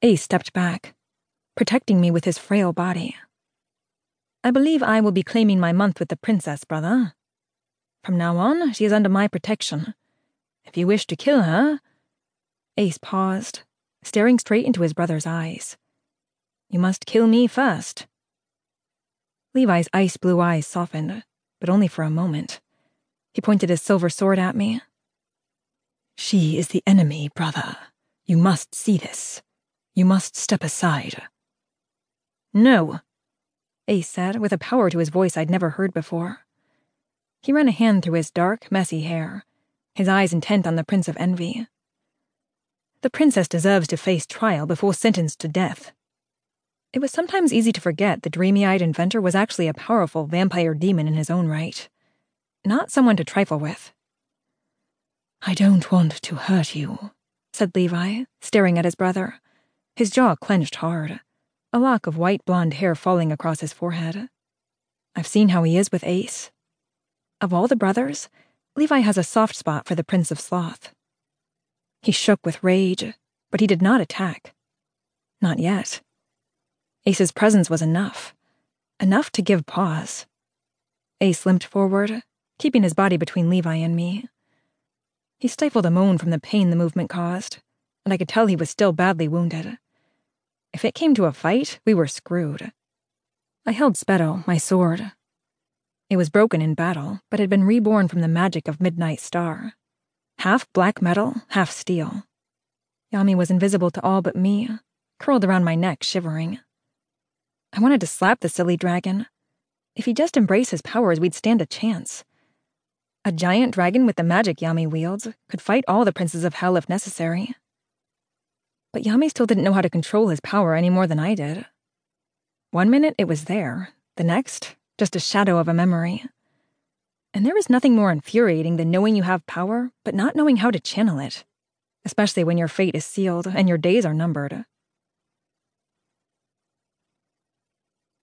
Ace stepped back, protecting me with his frail body. I believe I will be claiming my month with the princess, brother. From now on, she is under my protection. If you wish to kill her. Ace paused, staring straight into his brother's eyes. You must kill me first. Levi's ice blue eyes softened, but only for a moment. He pointed his silver sword at me. She is the enemy, brother. You must see this. You must step aside. No, Ace said, with a power to his voice I'd never heard before. He ran a hand through his dark, messy hair, his eyes intent on the Prince of Envy. The princess deserves to face trial before sentenced to death. It was sometimes easy to forget the dreamy eyed inventor was actually a powerful vampire demon in his own right, not someone to trifle with. I don't want to hurt you, said Levi, staring at his brother, his jaw clenched hard, a lock of white blonde hair falling across his forehead. I've seen how he is with Ace. Of all the brothers, Levi has a soft spot for the Prince of Sloth. He shook with rage, but he did not attack. Not yet. Ace's presence was enough. Enough to give pause. Ace limped forward, keeping his body between Levi and me. He stifled a moan from the pain the movement caused, and I could tell he was still badly wounded. If it came to a fight, we were screwed. I held Spero, my sword. It was broken in battle, but had been reborn from the magic of Midnight Star. Half black metal, half steel. Yami was invisible to all but me, curled around my neck, shivering. I wanted to slap the silly dragon. If he just embraced his powers, we'd stand a chance. A giant dragon with the magic Yami wields could fight all the princes of hell if necessary. But Yami still didn't know how to control his power any more than I did. One minute it was there, the next, just a shadow of a memory. And there is nothing more infuriating than knowing you have power, but not knowing how to channel it, especially when your fate is sealed and your days are numbered.